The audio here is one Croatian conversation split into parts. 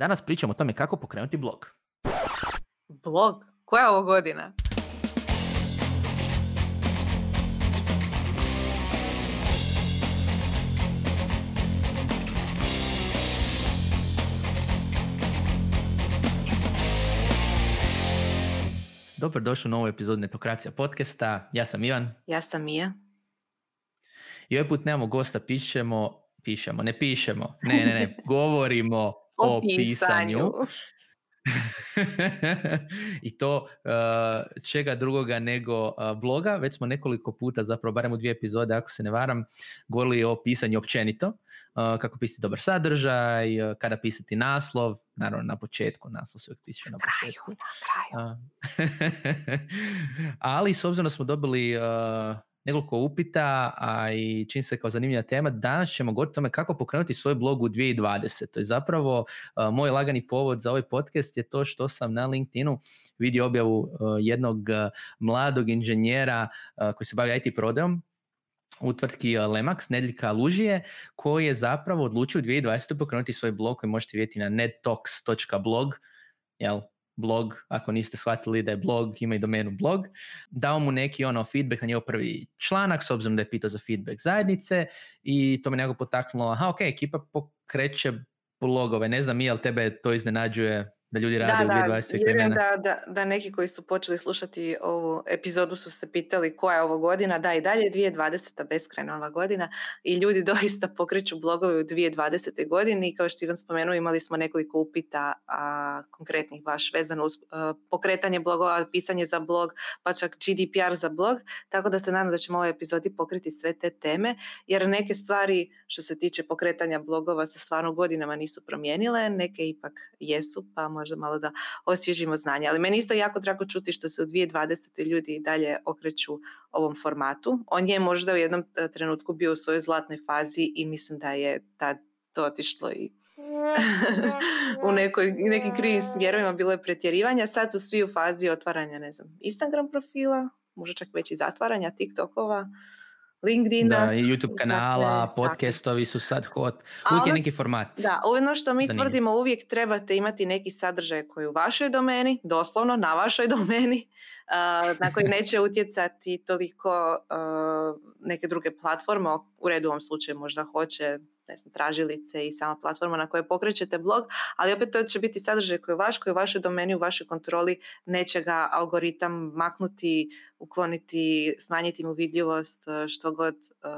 Danas pričamo o tome kako pokrenuti blog. Blog? Koja je ovo godina? Dobrodošli u novu epizodu Netokracija podcasta. Ja sam Ivan. Ja sam Mija. I ovaj put nemamo gosta, pišemo, pišemo, ne pišemo, ne, ne, ne, govorimo o, pisanju. I to uh, čega drugoga nego uh, bloga. Već smo nekoliko puta, zapravo barem u dvije epizode, ako se ne varam, govorili o pisanju općenito. Uh, kako pisati dobar sadržaj, kada pisati naslov, naravno na početku, naslov se uvijek piše na početku. Ali s obzirom da smo dobili nekoliko upita, a i čini se kao zanimljiva tema. Danas ćemo govoriti o tome kako pokrenuti svoj blog u 2020. To je zapravo moj lagani povod za ovaj podcast je to što sam na LinkedInu vidio objavu jednog mladog inženjera koji se bavi IT prodajom u tvrtki Lemax, Nedljika Lužije, koji je zapravo odlučio u 2020. pokrenuti svoj blog koji možete vidjeti na nettalks.blog, jel, blog, ako niste shvatili da je blog, ima i domenu blog, dao mu neki ono feedback na njegov prvi članak, s obzirom da je pitao za feedback zajednice i to me nekako potaknulo, aha ok, ekipa pokreće blogove, ne znam jel tebe to iznenađuje da ljudi rade da, u 2020. Da, da, da, da neki koji su počeli slušati ovu epizodu su se pitali koja je ovo godina. Da, i dalje je 2020. beskrajna ova godina i ljudi doista pokreću blogove u 2020. godini i kao što Ivan spomenuo imali smo nekoliko upita a, konkretnih baš vezano uz pokretanje blogova, pisanje za blog, pa čak GDPR za blog, tako da se nadam da ćemo u ovoj epizodi pokriti sve te teme, jer neke stvari što se tiče pokretanja blogova se stvarno godinama nisu promijenile, neke ipak jesu, pa možda malo da osvježimo znanje. Ali meni isto jako drago čuti što se u 2020. ljudi i dalje okreću ovom formatu. On je možda u jednom e, trenutku bio u svojoj zlatnoj fazi i mislim da je tad to otišlo i u nekoj, nekim krivim smjerovima bilo je pretjerivanja. Sad su svi u fazi otvaranja, ne znam, Instagram profila, možda čak već i zatvaranja TikTokova. LinkedIna. Da, i YouTube kanala, dakle, podcastovi su sad hot. Uvijek je neki format. Da, ono što mi tvrdimo uvijek trebate imati neki sadržaj koji u vašoj domeni, doslovno na vašoj domeni, na koji neće utjecati toliko neke druge platforme, u redu u ovom slučaju možda hoće ne znam, tražilice i sama platforma na kojoj pokrećete blog, ali opet to će biti sadržaj koji je vaš, koji je u vašoj domeni, u vašoj kontroli, neće ga algoritam maknuti, ukloniti, smanjiti mu vidljivost, e, što god e,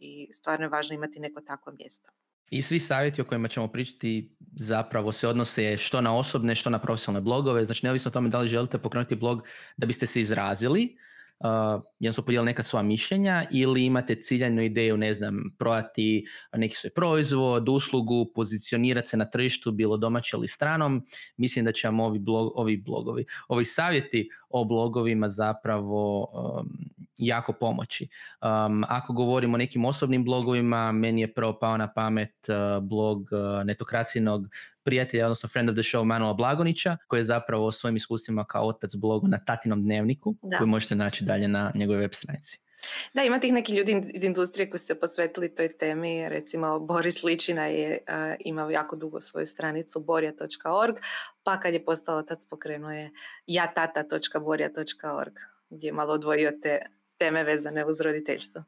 i stvarno je važno imati neko takvo mjesto. I svi savjeti o kojima ćemo pričati zapravo se odnose što na osobne, što na profesionalne blogove. Znači, neovisno o tome da li želite pokrenuti blog da biste se izrazili, uh, jednostavno podijelili neka svoja mišljenja ili imate ciljanu ideju, ne znam, prodati neki svoj proizvod, uslugu, pozicionirati se na tržištu, bilo domaće ili stranom, mislim da će vam ovi, blog, ovi blogovi, ovi savjeti o blogovima zapravo um, jako pomoći. Um, ako govorimo o nekim osobnim blogovima, meni je prvo pao na pamet uh, blog uh, netokracijnog prijatelja, odnosno friend of the show Manuela Blagonića, koji je zapravo o svojim iskustvima kao otac blogu na tatinom dnevniku, da. koji možete naći dalje na njegovoj web stranici. Da, ima tih neki ljudi iz industrije koji su se posvetili toj temi, recimo Boris Ličina je uh, imao jako dugo svoju stranicu borja.org, pa kad je postao otac pokrenuo je jatata.borja.org gdje je malo odvojio te teme vezane uz roditeljstvo.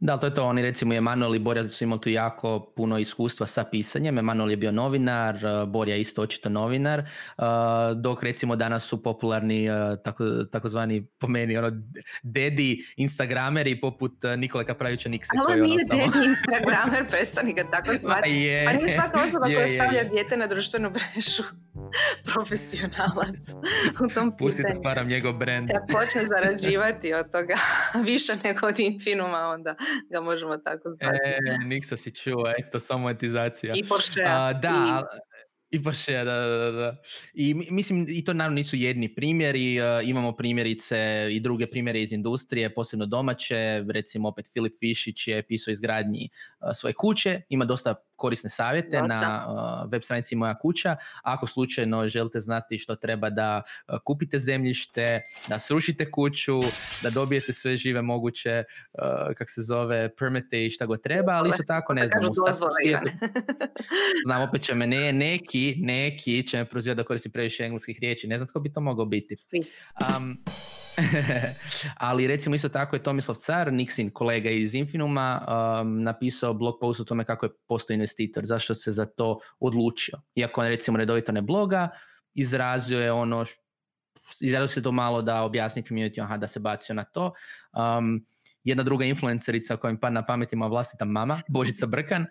Da, to je to. Oni recimo Emanuel i Borja su imali tu jako puno iskustva sa pisanjem. Emanuel je bio novinar, uh, Borja je isto očito novinar, uh, dok recimo danas su popularni uh, tako, takozvani po meni ono dedi instagrameri poput Nikole Kapravića Nikse. Ali on nije ono, dedi instagramer, prestani ga tako zvati. Je, pa nije svaka osoba koja stavlja dijete na društvenu mrežu profesionalac u tom Pustite stvaram njegov brand. Kad počne zarađivati od toga više nego od Infinuma, onda ga možemo tako zvati. E, Niksa si čuo, eto, samoetizacija. I Porsche. da, i Porsche, da, da, da. I mislim, i to naravno nisu jedni primjeri, uh, imamo primjerice i druge primjere iz industrije, posebno domaće, recimo opet Filip Višić je pisao izgradnji uh, svoje kuće, ima dosta korisne savjete na web stranici Moja kuća. Ako slučajno želite znati što treba da kupite zemljište, da srušite kuću, da dobijete sve žive moguće, kak se zove, permite i šta god treba, ali isto tako ne znam. znam, opet će me ne, neki, neki će me prozivati da koristim previše engleskih riječi. Ne znam tko bi to mogao biti. Um, ali recimo isto tako je Tomislav Car, Nixin, kolega iz Infinuma, um, napisao blog post o tome kako je postao investitor, zašto se za to odlučio. Iako on recimo redovito ne bloga, izrazio je ono, izrazio se to malo da objasni community, aha, da se bacio na to. Um, jedna druga influencerica koja mi pa na pamet ima vlastita mama, Božica Brkan,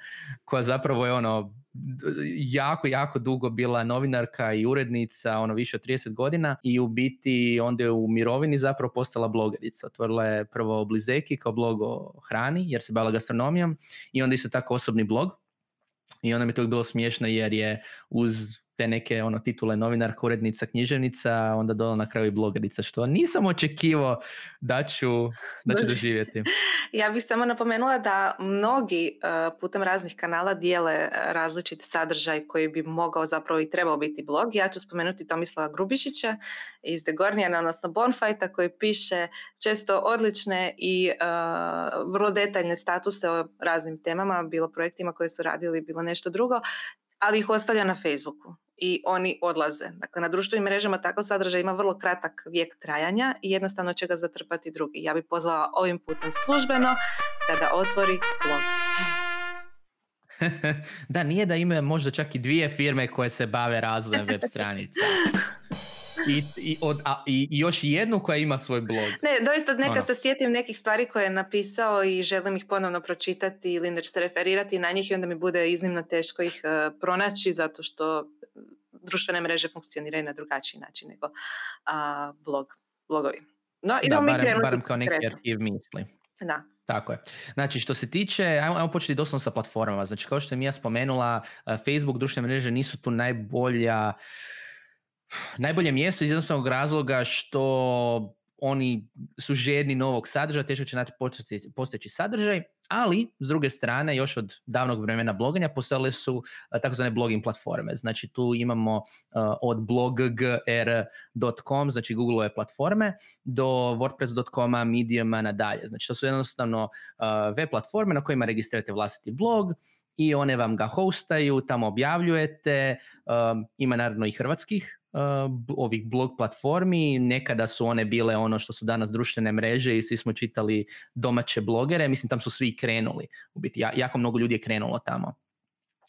koja zapravo je ono jako, jako dugo bila novinarka i urednica, ono više od 30 godina i u biti onda je u mirovini zapravo postala blogerica. Otvorila je prvo Blizeki kao blog o hrani jer se bavila gastronomijom i onda isto tako osobni blog. I onda mi to bilo smiješno jer je uz te neke ono titule novinarka, urednica, književnica, onda dola na kraju i blogerica, što nisam očekivao da ću, da ću doživjeti. Ja bih samo napomenula da mnogi uh, putem raznih kanala dijele uh, različit sadržaj koji bi mogao zapravo i trebao biti blog. Ja ću spomenuti Tomislava Grubišića iz The Gornian, odnosno Bonfighta, koji piše često odlične i uh, vrlo detaljne statuse o raznim temama, bilo projektima koje su radili, bilo nešto drugo, ali ih ostavlja na Facebooku i oni odlaze. Dakle, na društvenim mrežama takav sadržaj ima vrlo kratak vijek trajanja i jednostavno će ga zatrpati drugi. Ja bih pozvala ovim putem službeno kada otvori blog. da, nije da ima možda čak i dvije firme koje se bave razvojem web stranica. I, i, od, a, i, još jednu koja ima svoj blog. Ne, doista nekad ono. se sjetim nekih stvari koje je napisao i želim ih ponovno pročitati ili se referirati na njih i onda mi bude iznimno teško ih uh, pronaći zato što društvene mreže funkcioniraju na drugačiji način nego a, blog, blogovi. No, da, barem, barem kao neki arhiv misli. Da. Tako je. Znači, što se tiče, ajmo, ajmo početi doslovno sa platformama. Znači, kao što sam ja spomenula, Facebook, društvene mreže nisu tu najbolja najbolje mjesto iz jednostavnog razloga što oni su žedni novog sadržaja, teško će naći postojeći sadržaj, ali s druge strane još od davnog vremena bloganja postojale su takozvane blogging platforme. Znači tu imamo od bloggr.com, znači Google platforme, do wordpress.com-a, Mediuma nadalje. Znači to su jednostavno web platforme na kojima registrirate vlastiti blog, i one vam ga hostaju, tamo objavljujete, ima naravno i hrvatskih ovih blog platformi, nekada su one bile ono što su danas društvene mreže i svi smo čitali domaće blogere, mislim tam su svi krenuli, u biti jako mnogo ljudi je krenulo tamo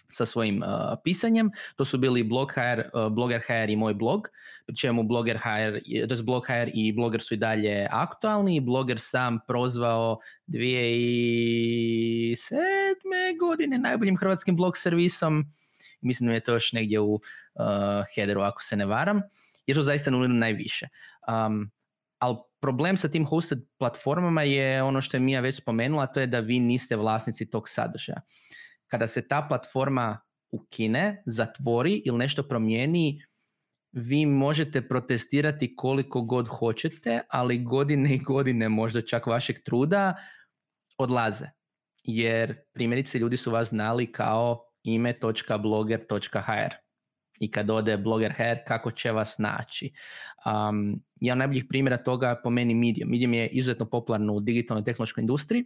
sa svojim uh, pisanjem. To su bili Blogger, uh, Blogger HR i moj blog, pri čemu Blogger HR, to Blog HR i Blogger su i dalje aktualni. Blogger sam prozvao 2007. godine najboljim hrvatskim blog servisom. Mislim da je to još negdje u headeru ako se ne varam, jer su zaista nulili najviše. Um, ali problem sa tim hosted platformama je ono što je Mija već spomenula, to je da vi niste vlasnici tog sadržaja kada se ta platforma ukine, zatvori ili nešto promijeni, vi možete protestirati koliko god hoćete, ali godine i godine možda čak vašeg truda odlaze. Jer primjerice ljudi su vas znali kao ime.blogger.hr i kad ode blogger.hr kako će vas naći. Um, jedan najboljih primjera toga po meni Medium. Medium je izuzetno popularno u digitalnoj tehnološkoj industriji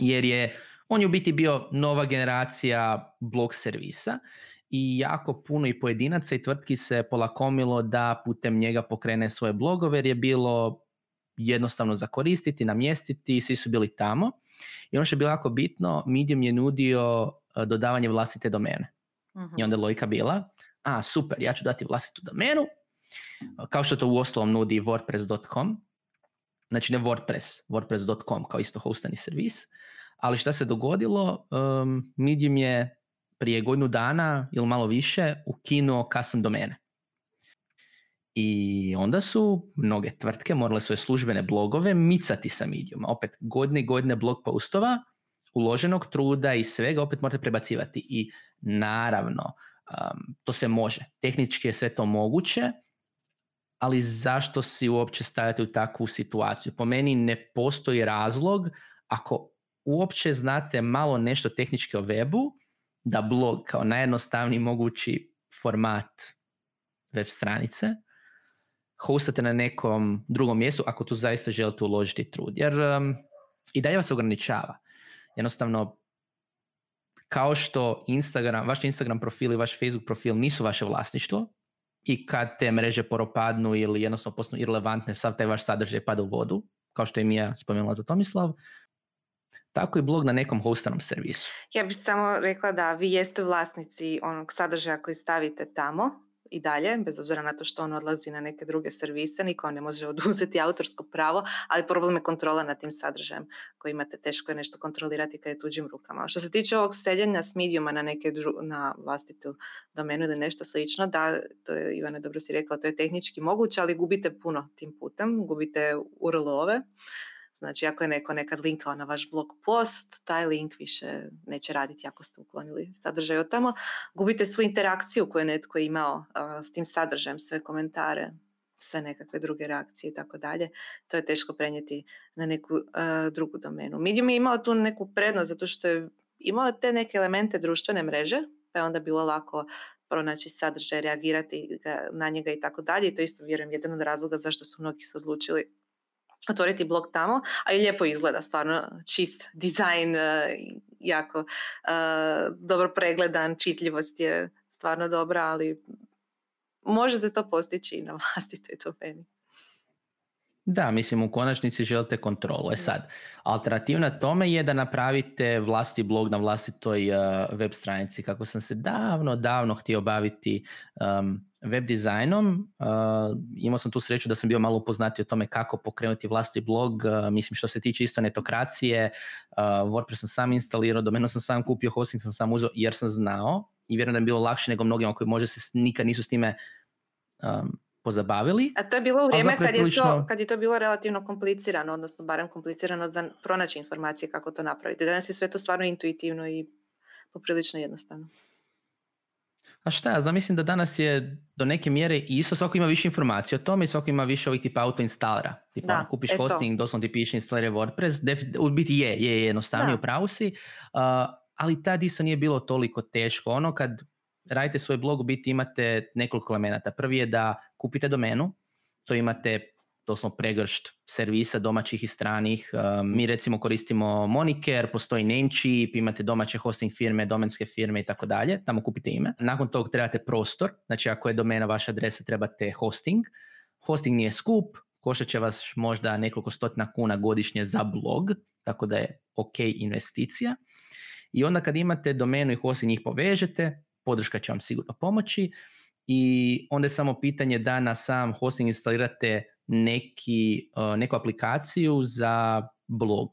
jer je on je u biti bio nova generacija blog servisa i jako puno i pojedinaca i tvrtki se polakomilo da putem njega pokrene svoje blogove jer je bilo jednostavno za koristiti, namjestiti, svi su bili tamo. I ono što je bilo jako bitno, Medium je nudio e, dodavanje vlastite domene. I onda je logika bila, a super, ja ću dati vlastitu domenu, kao što to u ostalom nudi wordpress.com, znači ne WordPress, wordpress.com kao isto hostani servis, ali šta se dogodilo, um, Medium je prije godinu dana ili malo više ukinuo custom domene. I onda su mnoge tvrtke morale svoje službene blogove micati sa Mediuma. Opet godine i godine blog postova, uloženog truda i svega opet morate prebacivati. I naravno, um, to se može. Tehnički je sve to moguće, ali zašto si uopće staviti u takvu situaciju? Po meni ne postoji razlog ako uopće znate malo nešto tehnički o webu, da blog kao najjednostavniji mogući format web stranice hostate na nekom drugom mjestu ako tu zaista želite uložiti trud. Jer um, i dalje vas ograničava. Jednostavno, kao što Instagram, vaš Instagram profil i vaš Facebook profil nisu vaše vlasništvo i kad te mreže poropadnu ili jednostavno postanu irelevantne, sav taj vaš sadržaj pada u vodu, kao što je Mija spomenula za Tomislav, tako i blog na nekom hostanom servisu. Ja bih samo rekla da vi jeste vlasnici onog sadržaja koji stavite tamo, i dalje, bez obzira na to što on odlazi na neke druge servise, niko ne može oduzeti autorsko pravo, ali problem je kontrola nad tim sadržajem koji imate teško je nešto kontrolirati kad je tuđim rukama. Što se tiče ovog seljenja s mediuma na neke na vlastitu domenu ili nešto slično, da, to je Ivana dobro si rekla, to je tehnički moguće, ali gubite puno tim putem, gubite URL-ove. Znači, ako je neko nekad linkao na vaš blog post, taj link više neće raditi ako ste uklonili sadržaj od tamo. Gubite svu interakciju koju je netko imao s tim sadržajem, sve komentare, sve nekakve druge reakcije i tako dalje. To je teško prenijeti na neku drugu domenu. Medium je imao tu neku prednost zato što je imao te neke elemente društvene mreže, pa je onda bilo lako pronaći sadržaj, reagirati na njega i tako dalje. I to isto vjerujem jedan od razloga zašto su mnogi se odlučili otvoriti blog tamo, a i lijepo izgleda, stvarno čist dizajn, e, jako uh, dobro pregledan, čitljivost je stvarno dobra, ali može se to postići i na vlastitoj domeni. Da, mislim u konačnici želite kontrolu. E sad, alternativna tome je da napravite vlasti blog na vlastitoj uh, web stranici. Kako sam se davno, davno htio baviti um, web dizajnom, uh, imao sam tu sreću da sam bio malo upoznati o tome kako pokrenuti vlasti blog. Uh, mislim što se tiče isto netokracije, uh, WordPress sam sam instalirao, domenu sam sam kupio, hosting sam sam uzeo jer sam znao i vjerujem da je bilo lakše nego mnogima koji možda se nikad nisu s time um, pozabavili. A to je bilo u vrijeme kad je, to, kad je to bilo relativno komplicirano, odnosno barem komplicirano za pronaći informacije kako to napraviti. Danas je sve to stvarno intuitivno i poprilično jednostavno. A šta ja znam, mislim da danas je do neke mjere isto, svako ima više informacije o tome i svako ima više ovih tipa auto instalara. Tipa da, ono, kupiš hosting, doslovno ti piše instaliraj WordPress, u biti je, je, je jednostavnije u pravu si, uh, ali tad isto nije bilo toliko teško. Ono kad radite svoj blog, u biti imate nekoliko elemenata. Prvi je da kupite domenu, to imate doslovno pregršt servisa domaćih i stranih. Um, mi recimo koristimo Moniker, postoji Namecheap, imate domaće hosting firme, domenske firme i tako dalje, tamo kupite ime. Nakon tog trebate prostor, znači ako je domena vaša adresa trebate hosting. Hosting nije skup, koštat će vas možda nekoliko stotina kuna godišnje za blog, tako da je ok investicija. I onda kad imate domenu i hosting njih povežete, podrška će vam sigurno pomoći i onda je samo pitanje da na sam hosting instalirate neki, uh, neku aplikaciju za blog,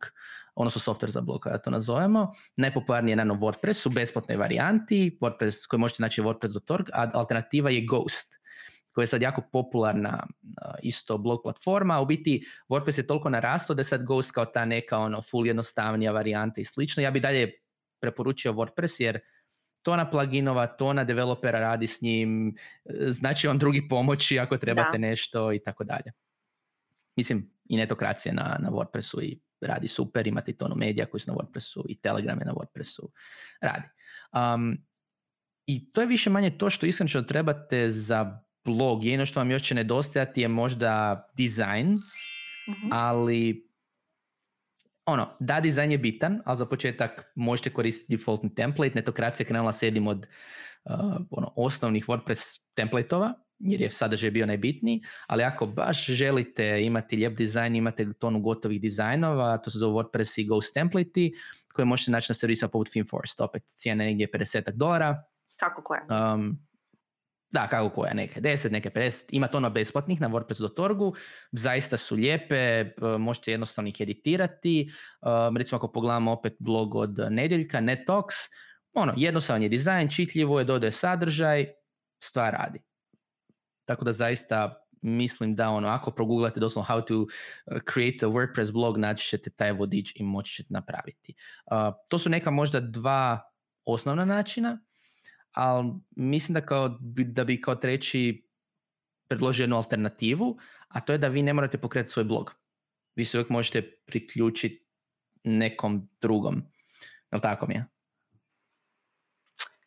odnosno software za blog, kada to nazovemo. Najpopularniji je naravno WordPress u besplatnoj varijanti, WordPress koji možete naći WordPress.org, a alternativa je Ghost koja je sad jako popularna uh, isto blog platforma, u biti WordPress je toliko narastao da je sad Ghost kao ta neka ono full jednostavnija varijanta i slično. Ja bi dalje preporučio WordPress jer tona pluginova, tona developera radi s njim, znači vam drugi pomoći ako trebate nešto i tako dalje. Mislim, i netokracija na, na WordPressu i radi super, imate i tonu medija koji su na WordPressu i telegrame na WordPressu radi. Um, I to je više manje to što iskreno trebate za blog. Jedno što vam još će nedostajati je možda dizajn, uh ali ono, da, dizajn je bitan, ali za početak možete koristiti defaultni template. Netokracija je krenula s jednim od uh, ono, osnovnih WordPress templateova, jer je sadržaj bio najbitniji, ali ako baš želite imati lijep dizajn, imate tonu gotovih dizajnova, to se zove WordPress i Ghost template koje možete naći na servisima poput FinForest, opet cijena negdje 50 dolara. Kako koja? Um, da, kako koja, neke 10, neke 50, ima to na besplatnih na WordPress.orgu, zaista su lijepe, možete jednostavno ih editirati, um, recimo ako pogledamo opet blog od Nedjeljka, NetTalks, ono, jednostavan je dizajn, čitljivo je, dodaje sadržaj, stvar radi. Tako da zaista mislim da ono, ako proguglate doslovno how to uh, create a WordPress blog, naći ćete taj vodič i moći ćete napraviti. Uh, to su neka možda dva osnovna načina ali mislim da, kao, da bi kao treći predložio jednu alternativu, a to je da vi ne morate pokrenuti svoj blog. Vi se uvijek možete priključiti nekom drugom. Jel tako mi je?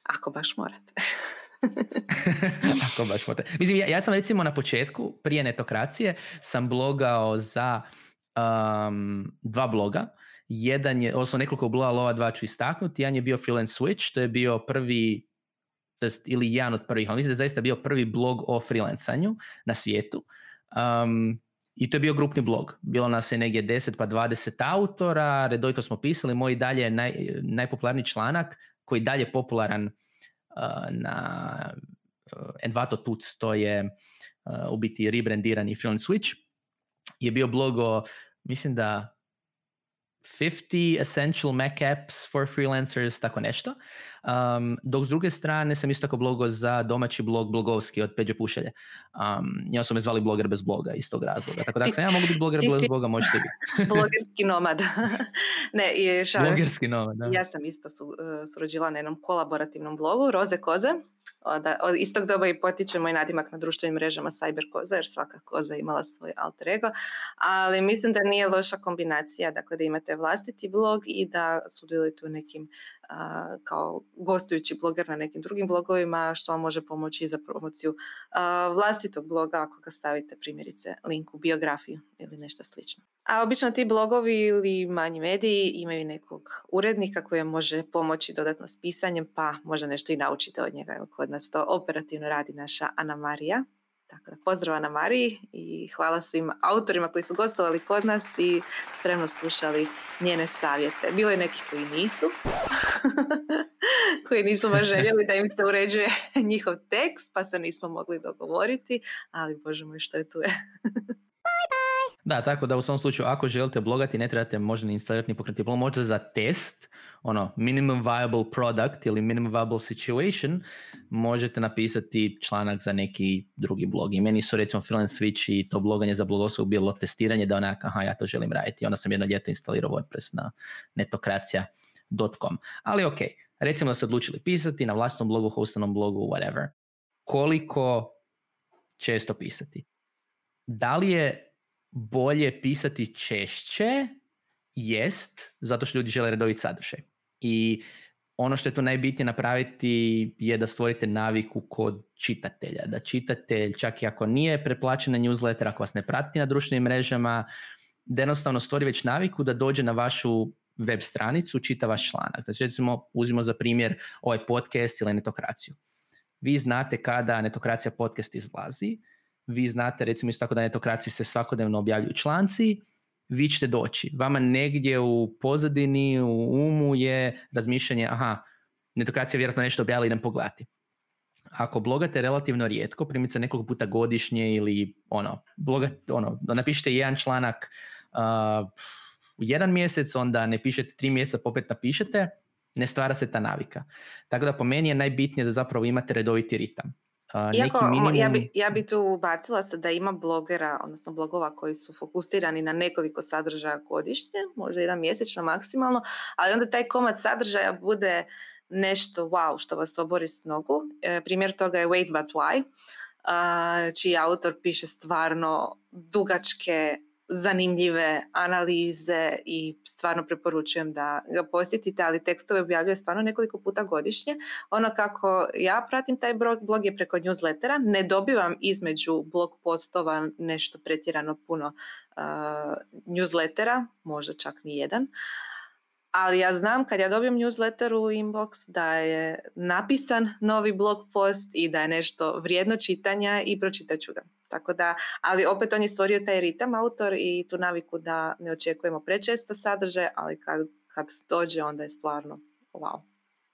Ako baš morate. Ako baš morate. Mislim, ja, ja, sam recimo na početku, prije netokracije, sam blogao za um, dva bloga. Jedan je, odnosno nekoliko bloga, ova dva ću istaknuti. Jedan je bio Freelance Switch, to je bio prvi ili jedan od prvih, ali mislim da je zaista bio prvi blog o freelancanju na svijetu. Um, I to je bio grupni blog. Bilo nas je negdje 10 pa 20 autora, redovito smo pisali. Moj dalje je naj, najpopularniji članak koji dalje popularan na uh, Envato Tuts, to je uh, u biti rebrandirani Freelance Switch, je bio blog mislim da 50 essential Mac apps for freelancers, tako nešto. Um, dok s druge strane sam isto tako blogo za domaći blog blogovski od Peđe Pušelje. Um, ja su me zvali bloger bez bloga iz tog razloga. Tako da ako sam ja mogu biti bloger bez bloga, možete biti. blogerski nomad. ne, i blogerski nomad, da. Ja sam isto su, uh, surađivala na jednom kolaborativnom blogu, Roze Koze. Od, od istog doba i potiče moj nadimak na društvenim mrežama Cyber Koza, jer svaka koza imala svoj alter ego. Ali mislim da nije loša kombinacija, dakle da imate vlastiti blog i da sudjelujete u nekim kao gostujući bloger na nekim drugim blogovima što vam može pomoći za promociju vlastitog bloga ako ga stavite primjerice link u biografiju ili nešto slično. A obično ti blogovi ili manji mediji imaju nekog urednika koji može pomoći dodatno s pisanjem pa možda nešto i naučite od njega. Kod nas to operativno radi naša Ana Marija. Tako da pozdrav na Mariji i hvala svim autorima koji su gostovali kod nas i spremno slušali njene savjete. Bilo je nekih koji nisu, koji nisu baš željeli da im se uređuje njihov tekst, pa se nismo mogli dogovoriti, ali bože moj što je tu je. Da, tako da u svom slučaju ako želite blogati ne trebate možda ni instalirati ni pokrenuti blog, možda za test, ono minimum viable product ili minimum viable situation, možete napisati članak za neki drugi blog. I meni su recimo freelance switch i to bloganje za blogosu bilo testiranje da onak, aha ja to želim raditi. Onda sam jedno ljeto instalirao WordPress na netokracija.com. Ali ok, recimo da ste odlučili pisati na vlastnom blogu, hostanom blogu, whatever. Koliko često pisati? Da li je bolje pisati češće jest zato što ljudi žele redoviti sadržaj. I ono što je tu najbitnije napraviti je da stvorite naviku kod čitatelja. Da čitatelj, čak i ako nije preplaćen na newsletter, ako vas ne prati na društvenim mrežama, da jednostavno stvori već naviku da dođe na vašu web stranicu, čita vaš članak. Znači recimo uzimo za primjer ovaj podcast ili netokraciju. Vi znate kada netokracija podcast izlazi, vi znate recimo isto tako da netokraciji se svakodnevno objavljuju članci, vi ćete doći. Vama negdje u pozadini, u umu je razmišljanje, aha, netokracija vjerojatno nešto objavila, idem pogledati. Ako blogate relativno rijetko, primjerice nekoliko puta godišnje ili ono, blogate, ono napišete jedan članak uh, jedan mjesec, onda ne pišete tri mjeseca, popet napišete, ne stvara se ta navika. Tako da po meni je najbitnije da zapravo imate redoviti ritam. Iako, minimum... ja, bi, ja bi tu ubacila se da ima blogera, odnosno blogova koji su fokusirani na nekoliko sadržaja godišnje, možda jedan mjesečno maksimalno, ali onda taj komad sadržaja bude nešto wow što vas obori s nogu. E, primjer toga je Wait But Why, čiji autor piše stvarno dugačke zanimljive analize i stvarno preporučujem da ga posjetite, ali tekstove objavljuje stvarno nekoliko puta godišnje. Ono kako ja pratim taj blog je preko newslettera, ne dobivam između blog postova nešto pretjerano puno uh, newslettera, možda čak ni jedan. Ali ja znam kad ja dobijem newsletter u inbox da je napisan novi blog post i da je nešto vrijedno čitanja i pročitat ću ga. Tako da, ali opet on je stvorio taj ritam autor i tu naviku da ne očekujemo prečesto sadržaj, ali kad, kad dođe onda je stvarno wow.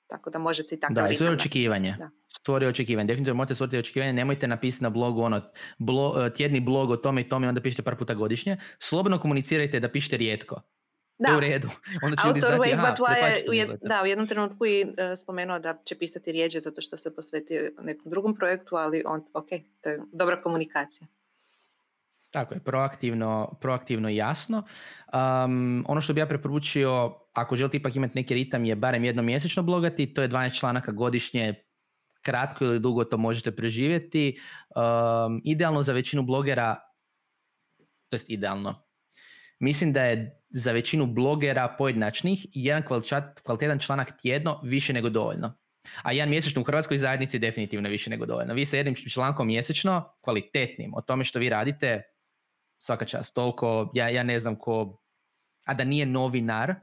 Tako da može se i tako Da, i stvori očekivanje. Da. Stvori očekivanje. Definitivno morate stvoriti očekivanje. Nemojte napisati na blogu ono, blo, tjedni blog o tome i tome i onda pišete par puta godišnje. Slobodno komunicirajte da pišete rijetko. Da. u redu. Onda će Autor Wake je da, u jednom trenutku i uh, spomenuo da će pisati rijeđe zato što se posveti nekom drugom projektu, ali on, ok, to je dobra komunikacija. Tako je, proaktivno, proaktivno i jasno. Um, ono što bi ja preporučio, ako želite ipak imati neki ritam, je barem jedno mjesečno blogati, to je 12 članaka godišnje, kratko ili dugo to možete preživjeti. Um, idealno za većinu blogera, to jest idealno, mislim da je za većinu blogera pojedinačnih jedan kvalitetan članak tjedno više nego dovoljno. A jedan mjesečno u hrvatskoj zajednici je definitivno više nego dovoljno. Vi sa jednim člankom mjesečno, kvalitetnim, o tome što vi radite, svaka čast, toliko, ja, ja ne znam ko, a da nije novinar,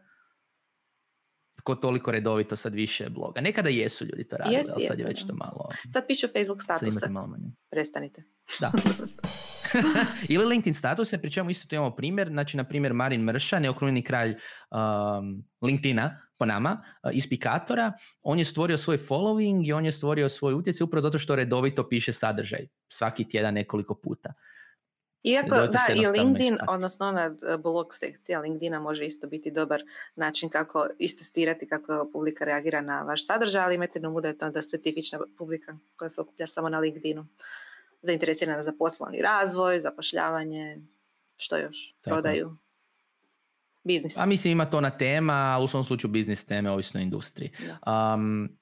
ko toliko redovito sad više bloga. Nekada jesu ljudi to radili, ali sad je već to malo... Sad pišu Facebook statuse. Malo manje. Prestanite. Da. Ili LinkedIn statuse, pri čemu isto to imamo primjer. Znači, na primjer, Marin Mrša, neokrunjeni kralj um, LinkedIna, po nama, uh, ispikatora, on je stvorio svoj following i on je stvorio svoj utjecaj upravo zato što redovito piše sadržaj. Svaki tjedan nekoliko puta. Iako, da, i LinkedIn, odnosno ona e, blog sekcija LinkedIna može isto biti dobar način kako istestirati kako publika reagira na vaš sadržaj, ali imajte na umu da je to onda specifična publika koja se okuplja samo na LinkedInu. Zainteresirana za poslovni razvoj, zapošljavanje, što još, Tako. prodaju. Biznis. A mislim ima to na tema, u svom slučaju biznis teme, ovisno o industriji. Um,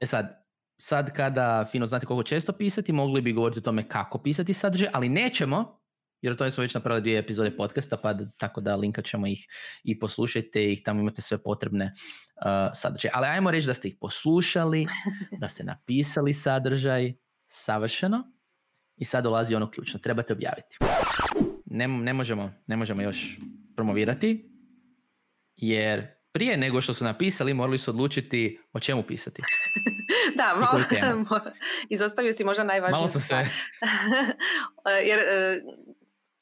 e sad, sad kada fino znate koliko često pisati, mogli bi govoriti o tome kako pisati sadržaj, ali nećemo jer to je smo već napravili dvije epizode podcasta, pa tako da linkat ćemo ih i poslušajte ih, tamo imate sve potrebne uh, sadržaje. Ali ajmo reći da ste ih poslušali, da ste napisali sadržaj, savršeno, i sad dolazi ono ključno, trebate objaviti. Ne, ne, možemo, ne možemo još promovirati, jer prije nego što su napisali morali su odlučiti o čemu pisati. da, malo, izostavio si možda najvažnije. Malo sam se... jer e,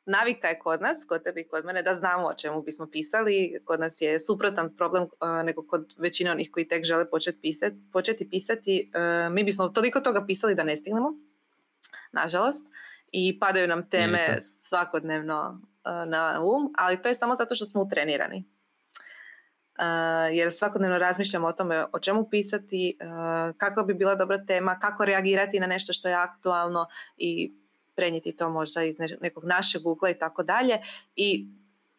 navika je kod nas, kod tebi i kod mene, da znamo o čemu bismo pisali. Kod nas je suprotan problem nego kod većine onih koji tek žele početi pisati. Početi pisati. E, mi bismo toliko toga pisali da ne stignemo, nažalost. I padaju nam teme svakodnevno e, na um, ali to je samo zato što smo utrenirani. Uh, jer svakodnevno razmišljamo o tome o čemu pisati, uh, kakva bi bila dobra tema, kako reagirati na nešto što je aktualno i prenijeti to možda iz nekog našeg ugla i tako dalje i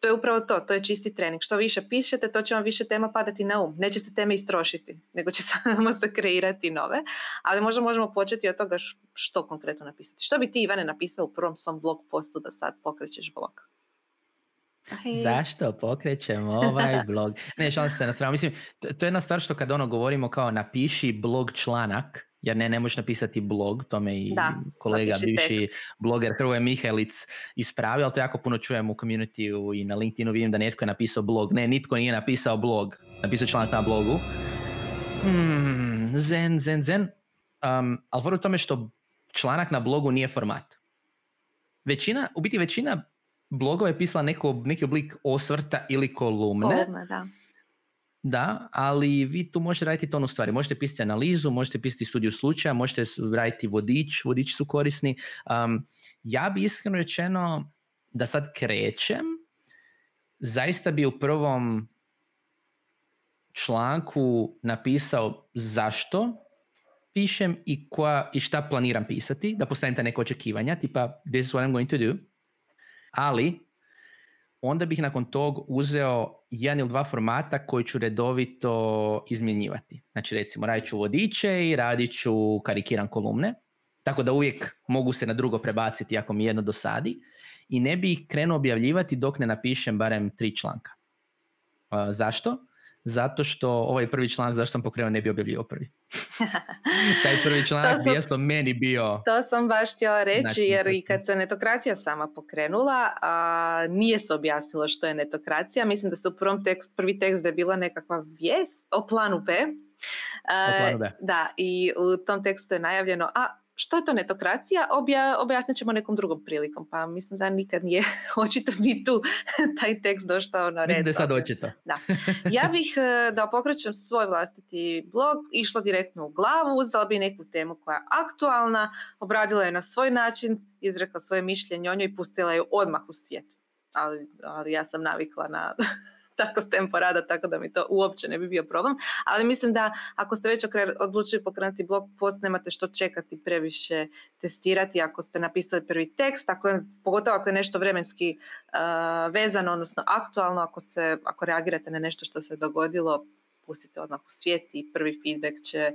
to je upravo to, to je čisti trening. Što više pišete, to će vam više tema padati na um. Neće se teme istrošiti, nego će samo se kreirati nove. Ali možda možemo početi od toga što konkretno napisati. Što bi ti, Ivane, napisao u prvom svom blog postu da sad pokrećeš blog? Zašto pokrećem ovaj blog? Ne, šalim se na stranu. Mislim, to je jedna stvar što kad ono govorimo kao napiši blog članak, jer ne, ne možeš napisati blog, to me i da, kolega, bivši tekst. bloger Hrvoje Mihajlic ispravio, ali to jako puno čujem u community i na LinkedInu vidim da netko je napisao blog. Ne, nitko nije napisao blog, napisao članak na blogu. Hmm, zen, zen, zen. Um, ali u tome što članak na blogu nije format. Većina, u biti većina blogova je pisala neko, neki oblik osvrta ili kolumne. Kolumne, da da, ali vi tu možete raditi tonu stvari. Možete pisati analizu, možete pisati studiju slučaja, možete raditi vodič, vodiči su korisni. Um, ja bi iskreno rečeno da sad krećem, zaista bi u prvom članku napisao zašto pišem i, koja, i šta planiram pisati, da postavite neke očekivanja, tipa this is what I'm going to do. Ali onda bih nakon tog uzeo jedan ili dva formata koji ću redovito izmjenjivati. Znači recimo radit ću vodiče i radit ću karikiran kolumne, tako da uvijek mogu se na drugo prebaciti ako mi jedno dosadi i ne bih krenuo objavljivati dok ne napišem barem tri članka. zašto? Zato što ovaj prvi članak zašto sam pokrenuo ne bi objavljivao prvi. Taj prvi članak bi sam, meni bio... To sam baš htjela reći znači, jer i kad se netokracija sama pokrenula a, nije se objasnilo što je netokracija. Mislim da se u prvom tekst, prvi tekst da je bila nekakva vijest o planu B. o planu B. Da, i u tom tekstu je najavljeno, a što je to netokracija, obja, objasnit ćemo nekom drugom prilikom. Pa mislim da nikad nije očito ni tu taj tekst došao na red. Mislim da je sad očito. Da. Ja bih e, da pokrećem svoj vlastiti blog, išla direktno u glavu, uzela bi neku temu koja je aktualna, obradila je na svoj način, izrekla svoje mišljenje o njoj i pustila je odmah u svijet. Ali, ali ja sam navikla na takav tempo rada, tako da mi to uopće ne bi bio problem. Ali mislim da ako ste već odlučili pokrenuti blog post, nemate što čekati previše testirati ako ste napisali prvi tekst, ako je, pogotovo ako je nešto vremenski uh, vezano, odnosno aktualno, ako, se, ako reagirate na nešto što se dogodilo, pustite odmah u svijet i prvi feedback će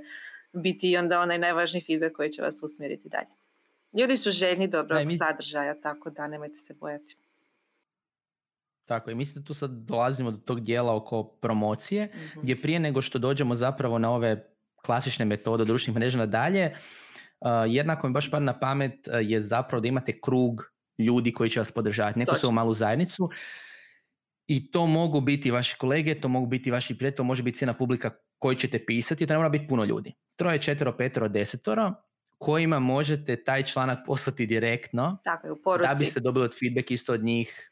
biti onda onaj najvažniji feedback koji će vas usmjeriti dalje. Ljudi su željni dobrog sadržaja, tako da nemojte se bojati. Tako i mislim da tu sad dolazimo do tog dijela oko promocije, mm gdje prije nego što dođemo zapravo na ove klasične metode društvenih mreža nadalje, uh, jednako mi baš par na pamet uh, je zapravo da imate krug ljudi koji će vas podržati, neko svoju malu zajednicu. I to mogu biti vaši kolege, to mogu biti vaši prijatelji, to može biti cijena publika koji ćete pisati, to ne mora biti puno ljudi. Troje, četvero, petero, desetoro, kojima možete taj članak poslati direktno, Tako u da biste dobili od feedback isto od njih,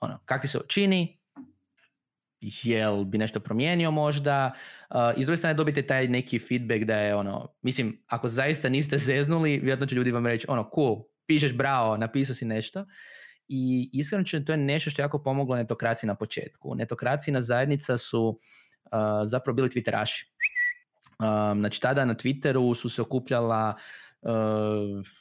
ono, kak ti se čini, jel bi nešto promijenio možda, uh, i s druge strane dobite taj neki feedback da je ono, mislim, ako zaista niste zeznuli, vjerojatno će ljudi vam reći, ono, cool, pišeš bravo, napisao si nešto, i iskreno to je nešto što je jako pomoglo netokraciji na početku. na zajednica su uh, zapravo bili twitteraši. Um, znači tada na Twitteru su se okupljala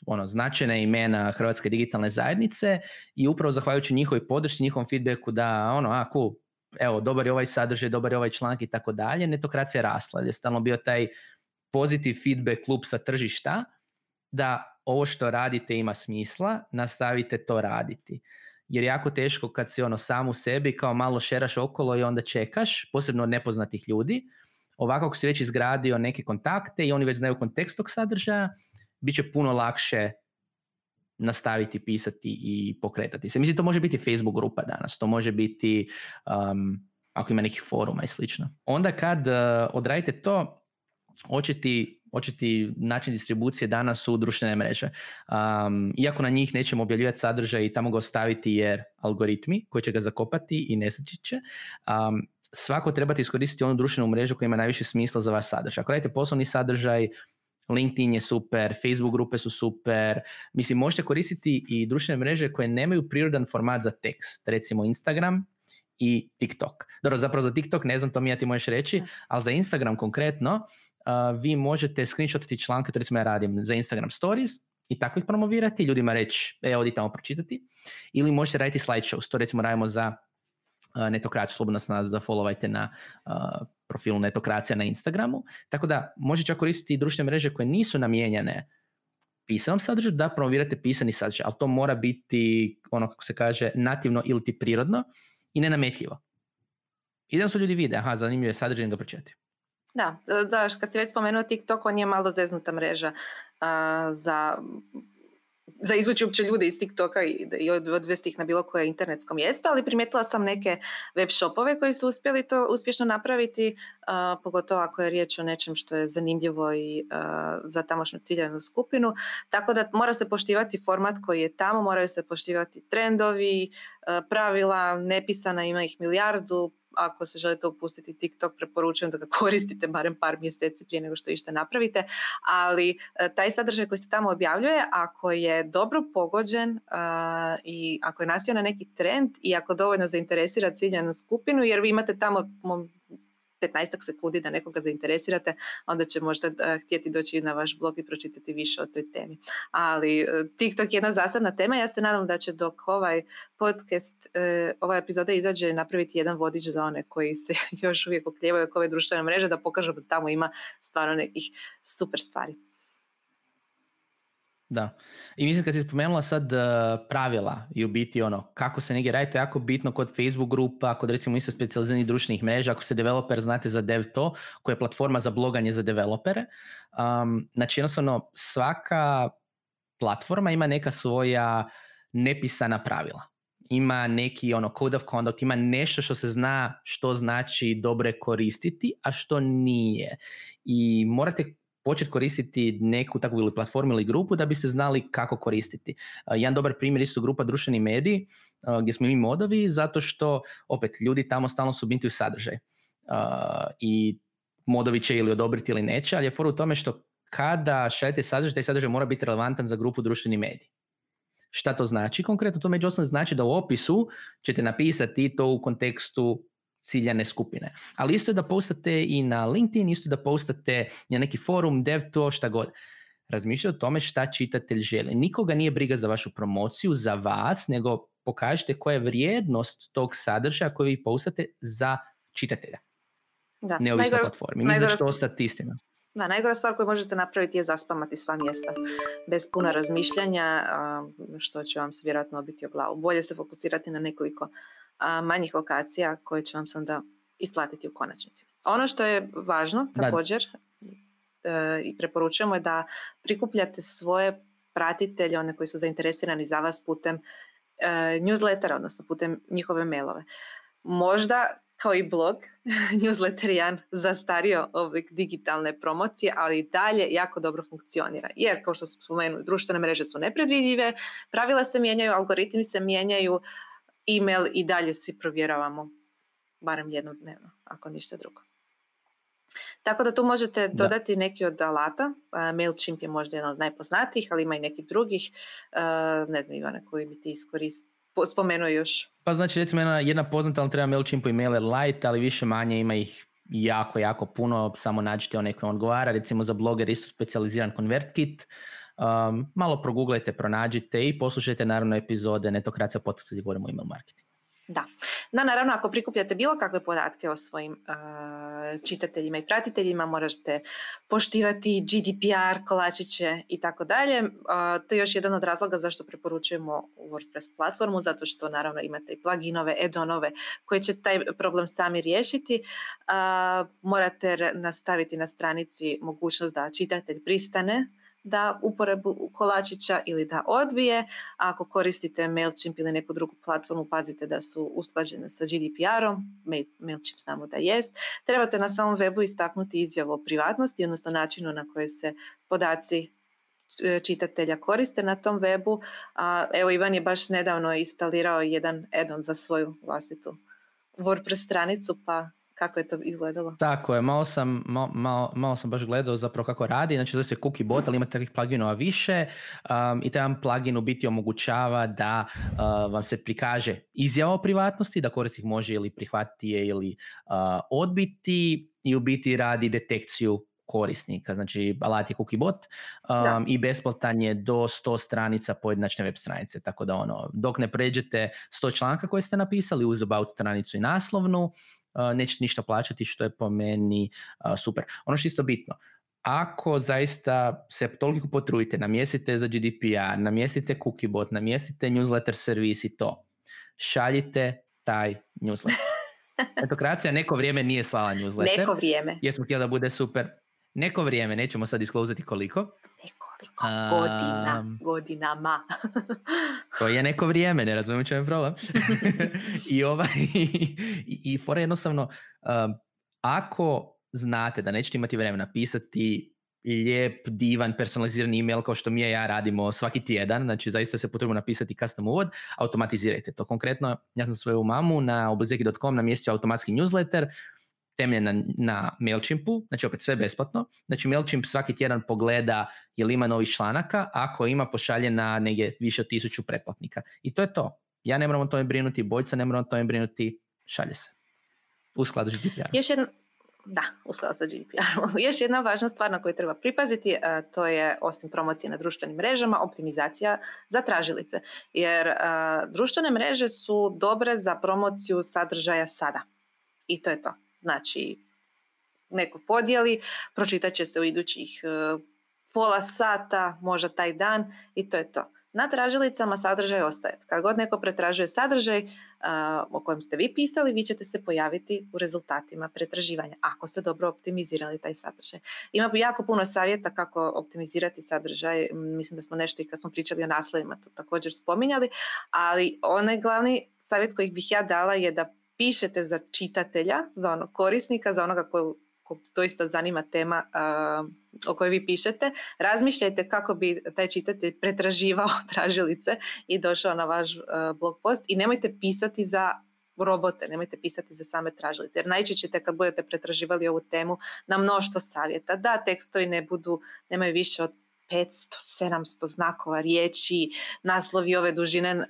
ono, značajna imena Hrvatske digitalne zajednice i upravo zahvaljujući njihovoj podršci, njihovom feedbacku da ono, a cool, evo, dobar je ovaj sadržaj, dobar je ovaj članak i tako dalje, netokracija je rasla, je stalno bio taj pozitiv feedback klub sa tržišta, da ovo što radite ima smisla, nastavite to raditi. Jer jako teško kad si ono sam u sebi, kao malo šeraš okolo i onda čekaš, posebno od nepoznatih ljudi. Ovako ako si već izgradio neke kontakte i oni već znaju kontekst tog sadržaja, bit će puno lakše nastaviti pisati i pokretati se. Mislim, to može biti Facebook grupa danas, to može biti um, ako ima nekih foruma i slično. Onda kad uh, odradite to, očiti, očiti način distribucije danas su društvene mreže. Um, iako na njih nećemo objavljivati sadržaj i tamo ga ostaviti jer algoritmi koji će ga zakopati i nesaći će, um, svako trebate iskoristiti onu društvenu mrežu koja ima najviše smisla za vaš sadržaj. Ako radite poslovni sadržaj, LinkedIn je super, Facebook grupe su super, mislim možete koristiti i društvene mreže koje nemaju prirodan format za tekst, recimo Instagram i TikTok. Dobro, zapravo za TikTok ne znam, to mi ja ti možeš reći, ali za Instagram konkretno vi možete screenshotati članke, to recimo ja radim za Instagram stories i tako ih promovirati, ljudima reći, e, odi tamo pročitati, ili možete raditi slideshows, to recimo radimo za uh, netokraciju, slobodno se nas zafollowajte na uh, profilu netokracija na Instagramu, tako da možete čak koristiti i društvene mreže koje nisu namijenjene pisanom sadržaju da promovirate pisani sadržaj, ali to mora biti ono kako se kaže nativno ili ti prirodno i nenametljivo. I da su ljudi vide, aha, zanimljivo je sadržaj da pročitati. Da, e, da, kad si već spomenuo TikTok, on je malo zeznuta mreža za za izvući uopće ljude iz TikToka i, i odvesti ih na bilo koje internetsko mjesto, ali primijetila sam neke web shopove koji su uspjeli to uspješno napraviti, pogotovo ako je riječ o nečem što je zanimljivo i za tamošnju ciljanu skupinu. Tako da mora se poštivati format koji je tamo, moraju se poštivati trendovi, pravila, nepisana ima ih milijardu, ako se želite upustiti TikTok, preporučujem da ga koristite barem par mjeseci prije nego što išta napravite, ali e, taj sadržaj koji se tamo objavljuje, ako je dobro pogođen e, i ako je nasio na neki trend i ako dovoljno zainteresira ciljanu skupinu, jer vi imate tamo 15 sekundi da nekoga zainteresirate, onda će možda uh, htjeti doći na vaš blog i pročitati više o toj temi. Ali uh, TikTok je jedna zasebna tema. Ja se nadam da će dok ovaj podcast, uh, ova epizoda izađe napraviti jedan vodič za one koji se još uvijek okljevaju oko ove društvene mreže da pokažu da tamo ima stvarno nekih super stvari. Da. I mislim kad si spomenula sad uh, pravila i u biti ono kako se negdje radi, to je jako bitno kod Facebook grupa, kod recimo isto specijaliziranih društvenih mreža, ako se developer znate za DevTo, koja je platforma za bloganje za developere. Um, znači jednostavno svaka platforma ima neka svoja nepisana pravila. Ima neki ono code of conduct, ima nešto što se zna što znači dobre koristiti, a što nije. I morate početi koristiti neku takvu ili platformu ili grupu da biste znali kako koristiti. Jedan dobar primjer isto grupa društveni mediji gdje smo mi modovi zato što opet ljudi tamo stalno su u sadržaj i modovi će ili odobriti ili neće, ali je for u tome što kada šaljete sadržaj, taj sadržaj mora biti relevantan za grupu društveni mediji. Šta to znači? Konkretno to među znači da u opisu ćete napisati to u kontekstu ciljane skupine. Ali isto je da postate i na LinkedIn, isto da postate na neki forum, dev to, šta god. Razmišljajte o tome šta čitatelj želi. Nikoga nije briga za vašu promociju, za vas, nego pokažite koja je vrijednost tog sadržaja koji vi postate za čitatelja. Da, Neovisno najgora, platformi. Mislim da će to ostati istina. Da, najgora stvar koju možete napraviti je zaspamati sva mjesta bez puno razmišljanja, što će vam se vjerojatno obiti o glavu. Bolje se fokusirati na nekoliko manjih lokacija koje će vam se onda isplatiti u konačnici. Ono što je važno također e, i preporučujemo je da prikupljate svoje pratitelje, one koji su zainteresirani za vas putem e, newslettera, odnosno putem njihove mailove. Možda kao i blog, newsletter je zastario oblik digitalne promocije, ali i dalje jako dobro funkcionira. Jer, kao što smo spomenuli, društvene mreže su nepredvidljive, pravila se mijenjaju, algoritmi se mijenjaju, email i dalje svi provjeravamo, barem jednom dnevno, ako ništa drugo. Tako da tu možete dodati neki od alata. MailChimp je možda jedan od najpoznatijih, ali ima i nekih drugih. Ne znam, Ivane, koji bi ti iskoristili spomenuo još? Pa znači recimo jedna, jedna poznata ali treba MailChimp i MailerLite, ali više manje ima ih jako, jako puno, samo nađite onaj koji odgovara, recimo za bloger isto specijaliziran ConvertKit, um, malo proguglajte, pronađite i poslušajte naravno epizode Netokracija podcasta gdje govorimo o email marketingu. Da. da, naravno ako prikupljate bilo kakve podatke o svojim uh, čitateljima i pratiteljima možete poštivati GDPR, kolačiće i tako dalje. To je još jedan od razloga zašto preporučujemo WordPress platformu, zato što naravno imate i pluginove, add-onove koji će taj problem sami riješiti. Uh, morate nastaviti na stranici mogućnost da čitatelj pristane da uporabu kolačića ili da odbije. Ako koristite MailChimp ili neku drugu platformu, pazite da su usklađene sa GDPR-om, MailChimp znamo da jest. Trebate na samom webu istaknuti izjavu o privatnosti, odnosno načinu na koje se podaci e, čitatelja koriste na tom webu. A, evo Ivan je baš nedavno instalirao jedan add-on za svoju vlastitu WordPress stranicu, pa kako je to izgledalo? Tako je, malo sam, malo, malo, sam baš gledao zapravo kako radi, znači zove se Cookie Bot, ali ima takvih pluginova više um, i taj vam plugin u biti omogućava da uh, vam se prikaže izjava o privatnosti, da korisnik može ili prihvatiti je ili uh, odbiti i u biti radi detekciju korisnika, znači alat je Cookiebot um, i besplatan je do 100 stranica pojedinačne web stranice, tako da ono, dok ne pređete 100 članka koje ste napisali uz about stranicu i naslovnu, nećete ništa plaćati što je po meni super. Ono što je isto bitno, ako zaista se toliko potrudite, namjestite za GDPR, namjestite cookiebot, namjestite newsletter servis i to, šaljite taj newsletter. Etokracija neko vrijeme nije slala newsletter. Neko vrijeme. Jesmo htjeli da bude super. Neko vrijeme, nećemo sad iskluzati koliko. Nekoliko godina, godinama. to je neko vrijeme, ne razumijem čemu je problem. I, ovaj, i, i fora jednostavno, um, ako znate da nećete imati vremena pisati lijep, divan, personalizirani email kao što mi je ja radimo svaki tjedan, znači zaista se potrebno napisati custom uvod, automatizirajte to. Konkretno, ja sam svoju mamu na obuzeki.com namjestio automatski newsletter, temeljen na, na MailChimpu, znači opet sve besplatno. Znači MailChimp svaki tjedan pogleda je li ima novih članaka, ako ima pošalje na negdje više od tisuću pretplatnika. I to je to. Ja ne moram o tome brinuti, bojca ne moram o tome brinuti, šalje se. U skladu s GDPR. Još jedna, da, u skladu sa GDPR. Još jedna važna stvar na koju treba pripaziti, to je osim promocije na društvenim mrežama, optimizacija za tražilice. Jer društvene mreže su dobre za promociju sadržaja sada. I to je to. Znači, neko podijeli, pročitat će se u idućih e, pola sata, možda taj dan i to je to. Na tražilicama sadržaj ostaje. Kad god neko pretražuje sadržaj uh, o kojem ste vi pisali, vi ćete se pojaviti u rezultatima pretraživanja, ako ste dobro optimizirali taj sadržaj. Ima jako puno savjeta kako optimizirati sadržaj, mislim da smo nešto i kad smo pričali o naslovima to također spominjali, ali onaj glavni savjet koji bih ja dala je da pišete za čitatelja, za onog korisnika, za onoga koji ko doista zanima tema o kojoj vi pišete, razmišljajte kako bi taj čitatelj pretraživao tražilice i došao na vaš blog post. I nemojte pisati za robote, nemojte pisati za same tražilice, jer najčešće ćete kad budete pretraživali ovu temu na mnoštvo savjeta, da tekstovi ne budu, nemaju više od 500-700 znakova riječi, naslovi ove dužine. Uh,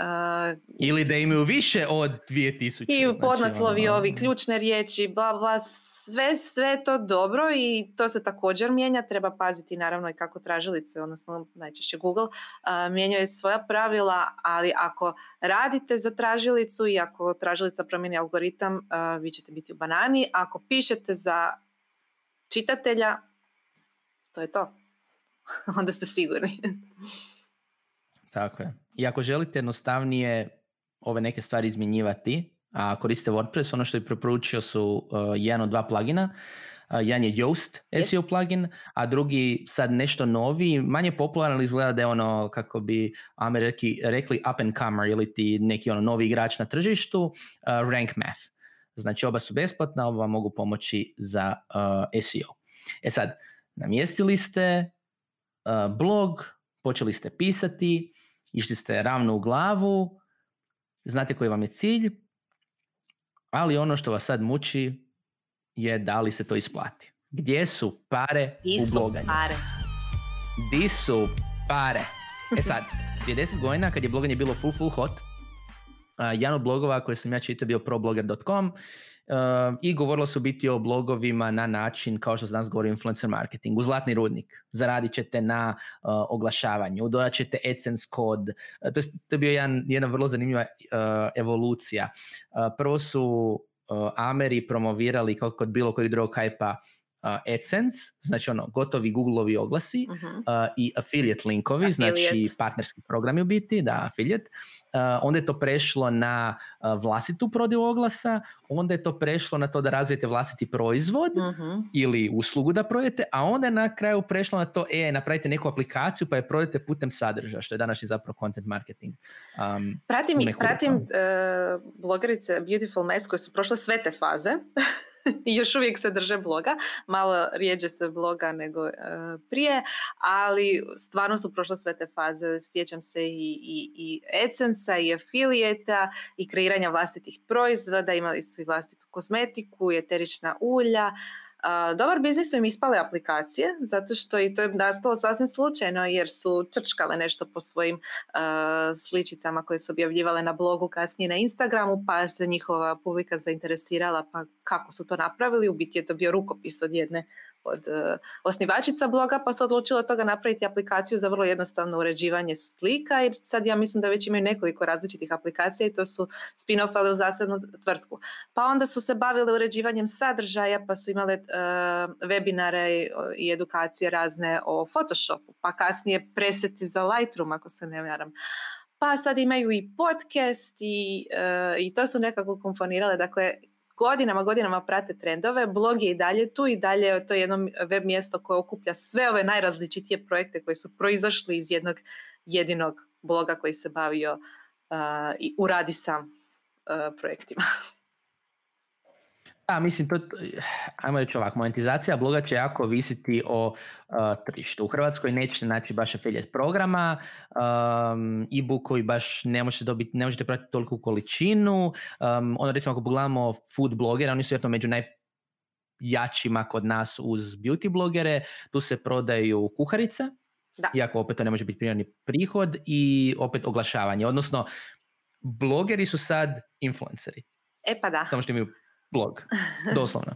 Ili da imaju više od 2000. I znači, podnaslovi ono... ovi, ključne riječi, bla, bla, sve, sve to dobro i to se također mijenja. Treba paziti naravno i kako tražilice, odnosno najčešće Google, uh, mijenjaju svoja pravila, ali ako radite za tražilicu i ako tražilica promijeni algoritam, uh, vi ćete biti u banani. Ako pišete za čitatelja, to je to. onda ste sigurni. Tako je. I ako želite jednostavnije ove neke stvari izmjenjivati, a koriste WordPress, ono što je preporučio su uh, jedan od dva plugina. Uh, jedan je Yoast SEO plugin, a drugi sad nešto novi, manje popularan, ali izgleda da je ono, kako bi Ameriki rekli, up and comer ili ti neki ono novi igrač na tržištu, uh, Rank Math. Znači oba su besplatna, oba vam mogu pomoći za uh, SEO. E sad, namjestili ste blog, počeli ste pisati, išli ste ravno u glavu, znate koji vam je cilj, ali ono što vas sad muči je da li se to isplati. Gdje su pare Di u su bloganju? pare? Di su pare? E sad, prije 10 godina kad je bloganje bilo full full hot, a, jedan od blogova koje sam ja čitao bio problogger.com i govorilo se u biti o blogovima na način kao što se danas govori o influencer marketingu. Zlatni rudnik, zaradit ćete na uh, oglašavanju, dodat ćete AdSense kod, uh, to, je, to je bio jedan, jedna vrlo zanimljiva uh, evolucija. Prvo su Ameri promovirali kao kod bilo kojeg drugog uh, AdSense, znači ono gotovi Googleovi oglasi Mhm. uh, i affiliate linkovi, znači Affiliate. partnerski programi u biti, da, affiliate. Uh, onda je to prešlo na uh, vlastitu prodaju oglasa, onda je to prešlo na to da razvijete vlastiti proizvod Mhm. ili uslugu da prodajete, a onda je na kraju prešlo na to, e, napravite neku aplikaciju pa je prodajete putem sadržaja, što je današnji zapravo content marketing. Um, Pratim, pratim e, blogerice Beautiful Mess koje su prošle sve te faze još uvijek se drže bloga. Malo rijeđe se bloga nego e, prije, ali stvarno su prošle sve te faze. Sjećam se i, i, i AdSense-a i affiliate i kreiranja vlastitih proizvoda. Imali su i vlastitu kozmetiku eterična ulja. A, dobar biznis su im ispale aplikacije, zato što i to je nastalo sasvim slučajno jer su črčkale nešto po svojim uh, sličicama koje su objavljivale na blogu, kasnije na Instagramu, pa se njihova publika zainteresirala pa kako su to napravili. U biti je to bio rukopis od jedne od uh, osnivačica bloga, pa su odlučili od toga napraviti aplikaciju za vrlo jednostavno uređivanje slika i sad ja mislim da već imaju nekoliko različitih aplikacija i to su spin-off ali u zasebnu tvrtku. Pa onda su se bavile uređivanjem sadržaja, pa su imale uh, webinare i edukacije razne o Photoshopu, pa kasnije preseti za Lightroom, ako se ne varam. Pa sad imaju i podcast i, uh, i to su nekako komponirale, dakle godinama, godinama prate trendove, blog je i dalje tu i dalje je to jedno web mjesto koje okuplja sve ove najrazličitije projekte koji su proizašli iz jednog jedinog bloga koji se bavio uh, i uradi sam uh, projektima. Da, mislim, to, ajmo reći ovako, monetizacija bloga će jako visiti o uh, tržištu. U Hrvatskoj nećete naći baš affiliate programa, um, e-bookovi baš ne možete dobiti, ne možete pratiti toliku količinu. Um, onda recimo ako pogledamo food blogere, oni su vjerojatno među najjačima kod nas uz beauty blogere, tu se prodaju kuharice, Da. iako opet to ne može biti primarni prihod i opet oglašavanje, odnosno blogeri su sad influenceri, E pa da. samo što imaju blog, doslovno.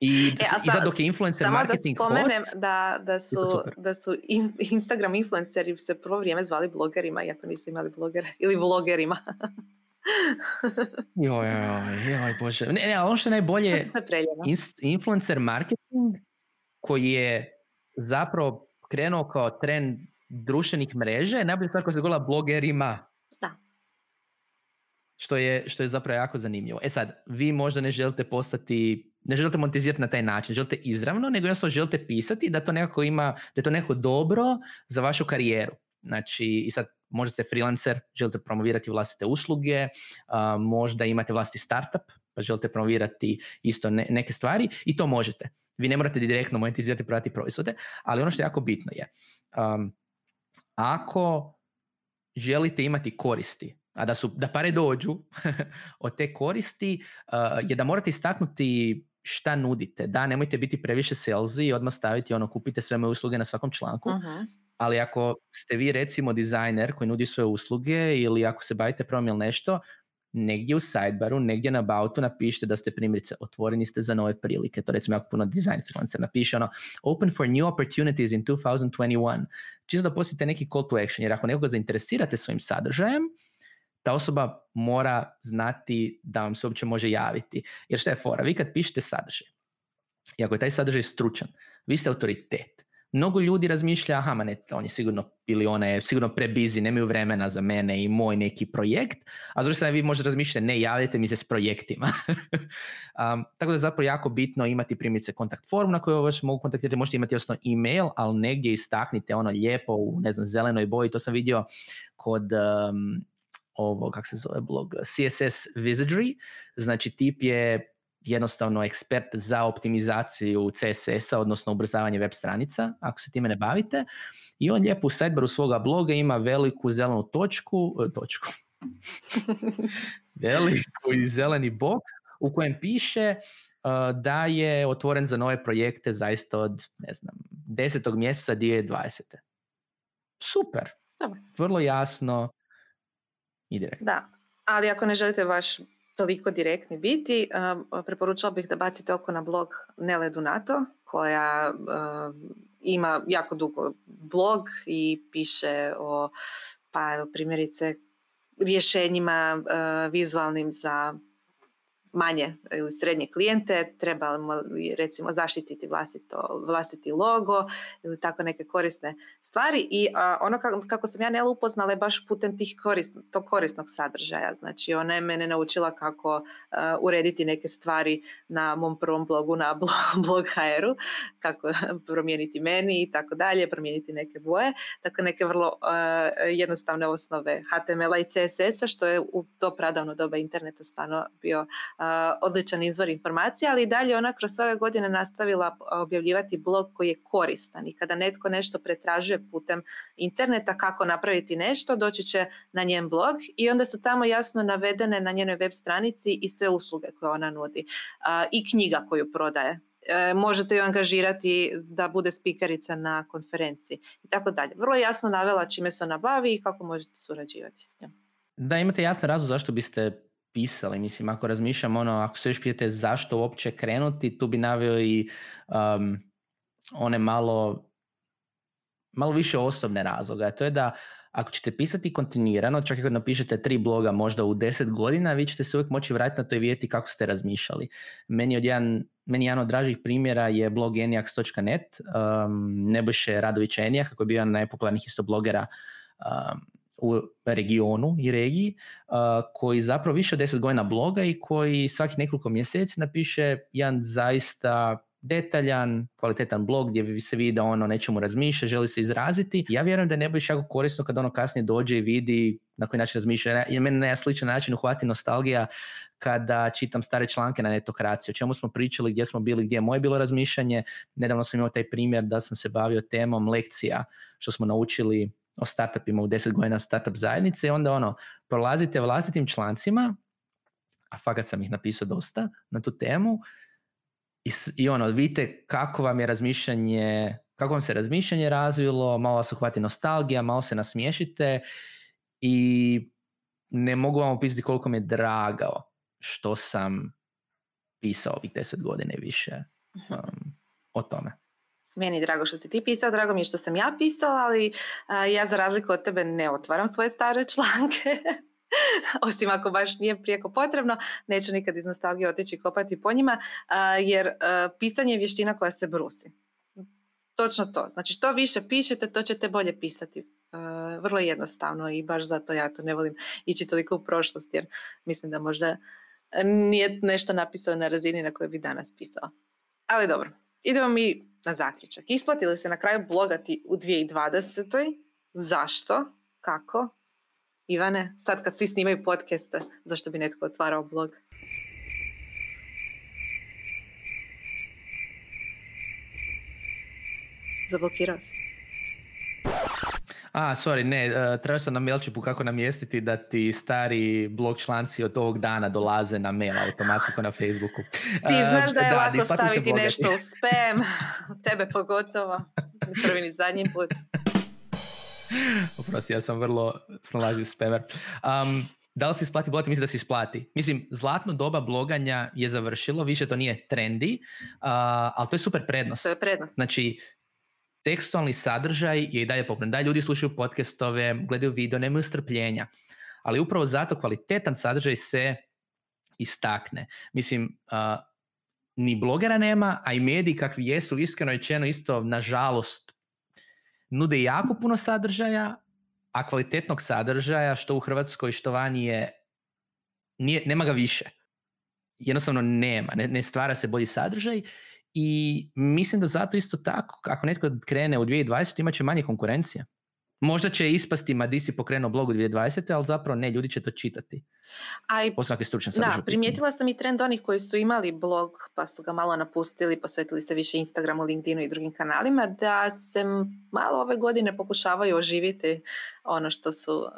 I, E, a I sad sa- dok je influencer Samo da marketing hot, spomenem da, da su, da su in- Instagram influenceri se prvo vrijeme zvali blogerima, iako nisu imali blogere, ili vlogerima. joj, joj, joj, bože. Ne, ne, ono što je najbolje, inst- influencer marketing koji je zapravo krenuo kao trend društvenih mreže, najbolja stvar koja se dogodila blogerima. Što je, što je zapravo jako zanimljivo. E sad, vi možda ne želite postati, ne želite monetizirati na taj način, želite izravno, nego jednostavno želite pisati da to nekako ima, da je to neko dobro za vašu karijeru. Znači, i sad možda ste freelancer, želite promovirati vlastite usluge, a, možda imate vlastiti startup, pa želite promovirati isto ne- neke stvari i to možete. Vi ne morate direktno monetizirati i prodati proizvode, ali ono što je jako bitno je, um, ako želite imati koristi, a da, su, da pare dođu od te koristi, uh, je da morate istaknuti šta nudite. Da, nemojte biti previše salesy i odmah staviti ono, kupite sve moje usluge na svakom članku, Mhm. ali ako ste vi recimo dizajner koji nudi svoje usluge ili ako se bavite promom ili nešto, negdje u sidebaru, negdje na bautu napišite da ste primjerice otvoreni ste za nove prilike. To recimo jako puno design freelancer napiše ono open for new opportunities in 2021. Čisto da postite neki call to action, jer ako nekoga zainteresirate svojim sadržajem, ta osoba mora znati da vam se uopće može javiti. Jer šta je fora? Vi kad pišete sadržaj, i ako je taj sadržaj stručan, vi ste autoritet. mnogo ljudi razmišlja, aha, ma ne, on je sigurno, ili ona je sigurno prebizi, nemaju vremena za mene i moj neki projekt, a s druge vi možete razmišljati, ne, javite mi se s projektima. um, tako da je zapravo jako bitno imati primjerice kontakt form na kojoj vas mogu kontaktirati, možete imati osnovno e-mail, ali negdje istaknite ono lijepo u, ne znam, zelenoj boji, to sam vidio kod um, ovo, kak se zove blog, CSS Wizardry, znači tip je jednostavno ekspert za optimizaciju CSS-a, odnosno ubrzavanje web stranica, ako se time ne bavite. I on lijepo u sidebaru svoga bloga ima veliku zelenu točku, e, točku, veliku i zeleni box u kojem piše uh, da je otvoren za nove projekte zaista od, ne znam, 10. mjeseca 2020. Super. Vrlo jasno i direktno. Da, ali ako ne želite baš toliko direktni biti, preporučala bih da bacite oko na blog Nele Dunato, koja ima jako dugo blog i piše o pa primjerice rješenjima vizualnim za manje ili srednje klijente, trebamo recimo zaštititi vlastito, vlastiti logo ili tako neke korisne stvari i ono kako, kako sam ja Nela upoznala je baš putem tih korisn, tog korisnog sadržaja. Znači ona je mene naučila kako urediti neke stvari na mom prvom blogu na blog HR-u, kako promijeniti meni i tako dalje, promijeniti neke boje, tako neke vrlo jednostavne osnove HTML-a i CSS-a što je u to pradavno doba interneta stvarno bio odličan izvor informacija, ali i dalje ona kroz ove godine nastavila objavljivati blog koji je koristan i kada netko nešto pretražuje putem interneta kako napraviti nešto, doći će na njen blog i onda su tamo jasno navedene na njenoj web stranici i sve usluge koje ona nudi i knjiga koju prodaje e, možete ju angažirati da bude spikerica na konferenciji i tako dalje. Vrlo jasno navela čime se ona bavi i kako možete surađivati s njom. Da, imate jasan razlog zašto biste pisali. Mislim, ako razmišljam, ono, ako se još pitate zašto uopće krenuti, tu bi naveo i um, one malo, malo više osobne razloga. To je da ako ćete pisati kontinuirano, čak i kad napišete tri bloga možda u deset godina, vi ćete se uvijek moći vratiti na to i vidjeti kako ste razmišljali. Meni, od jedan, meni jedan od dražih primjera je blog eniax.net, um, Nebojše Radovića Enijaka, koji je bio jedan najpopularnijih isto blogera um, u regionu i regiji koji zapravo više od 10 godina bloga i koji svakih nekoliko mjeseci napiše jedan zaista detaljan, kvalitetan blog gdje se vidi da ono nečemu razmišlja, želi se izraziti. Ja vjerujem da ne bi jako korisno kad ono kasnije dođe i vidi na koji način razmišlja. I mene na sličan način uhvati nostalgija kada čitam stare članke na netokraciji, o čemu smo pričali, gdje smo bili, gdje je moje bilo razmišljanje. Nedavno sam imao taj primjer da sam se bavio temom lekcija što smo naučili o startupima u 10 godina startup zajednice i onda ono, prolazite vlastitim člancima, a fakat sam ih napisao dosta na tu temu i, i ono, vidite kako vam je razmišljanje, kako vam se razmišljanje razvilo, malo vas uhvati nostalgija, malo se nasmiješite i ne mogu vam opisati koliko mi je dragao što sam pisao ovih 10 godina i više mhm. um, o tome. Meni je drago što si ti pisao, drago mi je što sam ja pisala, ali ja za razliku od tebe ne otvaram svoje stare članke. Osim ako baš nije prijeko potrebno, neću nikad iz nostalgije otići kopati po njima, jer pisanje je vještina koja se brusi. Točno to. Znači što više pišete, to ćete bolje pisati. Vrlo jednostavno i baš zato ja to ne volim ići toliko u prošlost, jer mislim da možda nije nešto napisano na razini na kojoj bi danas pisao. Ali dobro, idemo mi na zaključak. Isplati li se na kraju blogati u 2020. Zašto? Kako? Ivane, sad kad svi snimaju podcaste, zašto bi netko otvarao blog? Zablokirao se. A, sorry, ne, uh, trebao sam na mailčipu kako namjestiti da ti stari blog članci od ovog dana dolaze na mail automatski na Facebooku. Ti e, znaš da je da, lako staviti nešto u spam, tebe pogotovo, prvi ni zadnji put. Oprosti, ja sam vrlo snalažljiv spamer. Um, da li se isplati blogati? Mislim da se isplati. Mislim, zlatno doba bloganja je završilo, više to nije trendi, uh, ali to je super prednost. To je prednost. Znači, tekstualni sadržaj je i dalje popren. Da ljudi slušaju podcastove, gledaju video, nemaju strpljenja. Ali upravo zato kvalitetan sadržaj se istakne. Mislim, ni blogera nema, a i mediji kakvi jesu, iskreno rečeno isto, nažalost, nude jako puno sadržaja, a kvalitetnog sadržaja što u Hrvatskoj što vani je nije, nema ga više. Jednostavno nema, ne, ne stvara se bolji sadržaj i mislim da zato isto tako, ako netko krene u 2020 imat će manje konkurencije. Možda će ispasti ma di si pokrenuo blog u 2020. ali zapravo ne, ljudi će to čitati. A i, da, primijetila sam i trend onih koji su imali blog pa su ga malo napustili, posvetili se više Instagramu, LinkedInu i drugim kanalima, da se malo ove godine pokušavaju oživiti ono što su uh,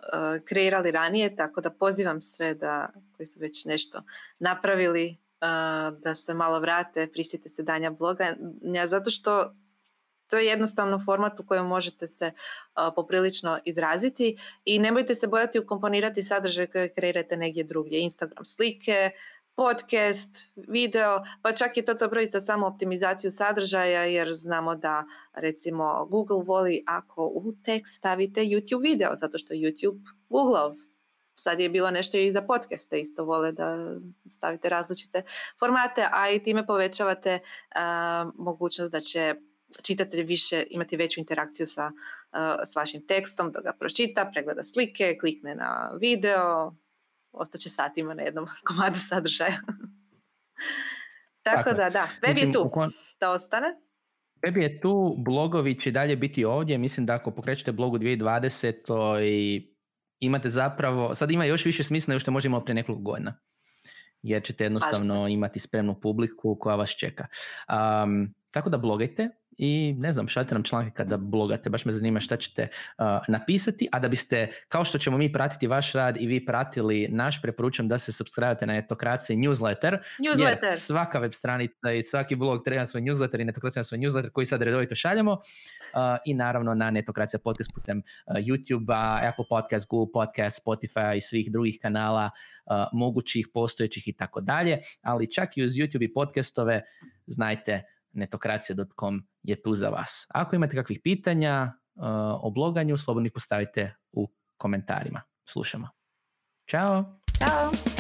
kreirali ranije, tako da pozivam sve da koji su već nešto napravili da se malo vrate, prisjete se danja bloga, zato što to je jednostavno format u kojem možete se poprilično izraziti i nemojte se bojati ukomponirati sadržaj koje kreirate negdje drugdje. Instagram slike, podcast, video, pa čak i to dobro i za samo optimizaciju sadržaja jer znamo da recimo Google voli ako u tekst stavite YouTube video zato što YouTube Google sad je bilo nešto i za podcaste isto vole da stavite različite formate, a i time povećavate mogućnost da će čitatelj više imati veću interakciju sa, uh, s vašim tekstom, da ga pročita, pregleda slike, klikne na video, ostaće satima na jednom komadu sadržaja. Tako, da, da, web je tu da ostane. Web je tu, blogovi će dalje biti ovdje, mislim da ako pokrećete blog u 2020. i imate zapravo, sad ima još više smisla nego što možemo prije nekoliko godina. Jer ćete jednostavno imati spremnu publiku koja vas čeka. Um, tako da blogajte, i ne znam, šaljite nam članke kada blogate, baš me zanima šta ćete uh, napisati, a da biste, kao što ćemo mi pratiti vaš rad i vi pratili naš, preporučujem da se subscribe na Etokraciji newsletter, newsletter. jer svaka web stranica i svaki blog treba svoj newsletter i Netokracija svoj newsletter koji sad redovito šaljemo uh, i naravno na Netokracija podcast putem uh, YouTube-a, Apple Podcast, Google Podcast, Spotify i svih drugih kanala mogućih, postojećih i tako dalje, ali čak i uz YouTube i podcastove znajte netokracija.com je tu za vas. Ako imate kakvih pitanja uh, o bloganju, slobodno ih postavite u komentarima. Slušamo. Ćao! Ćao!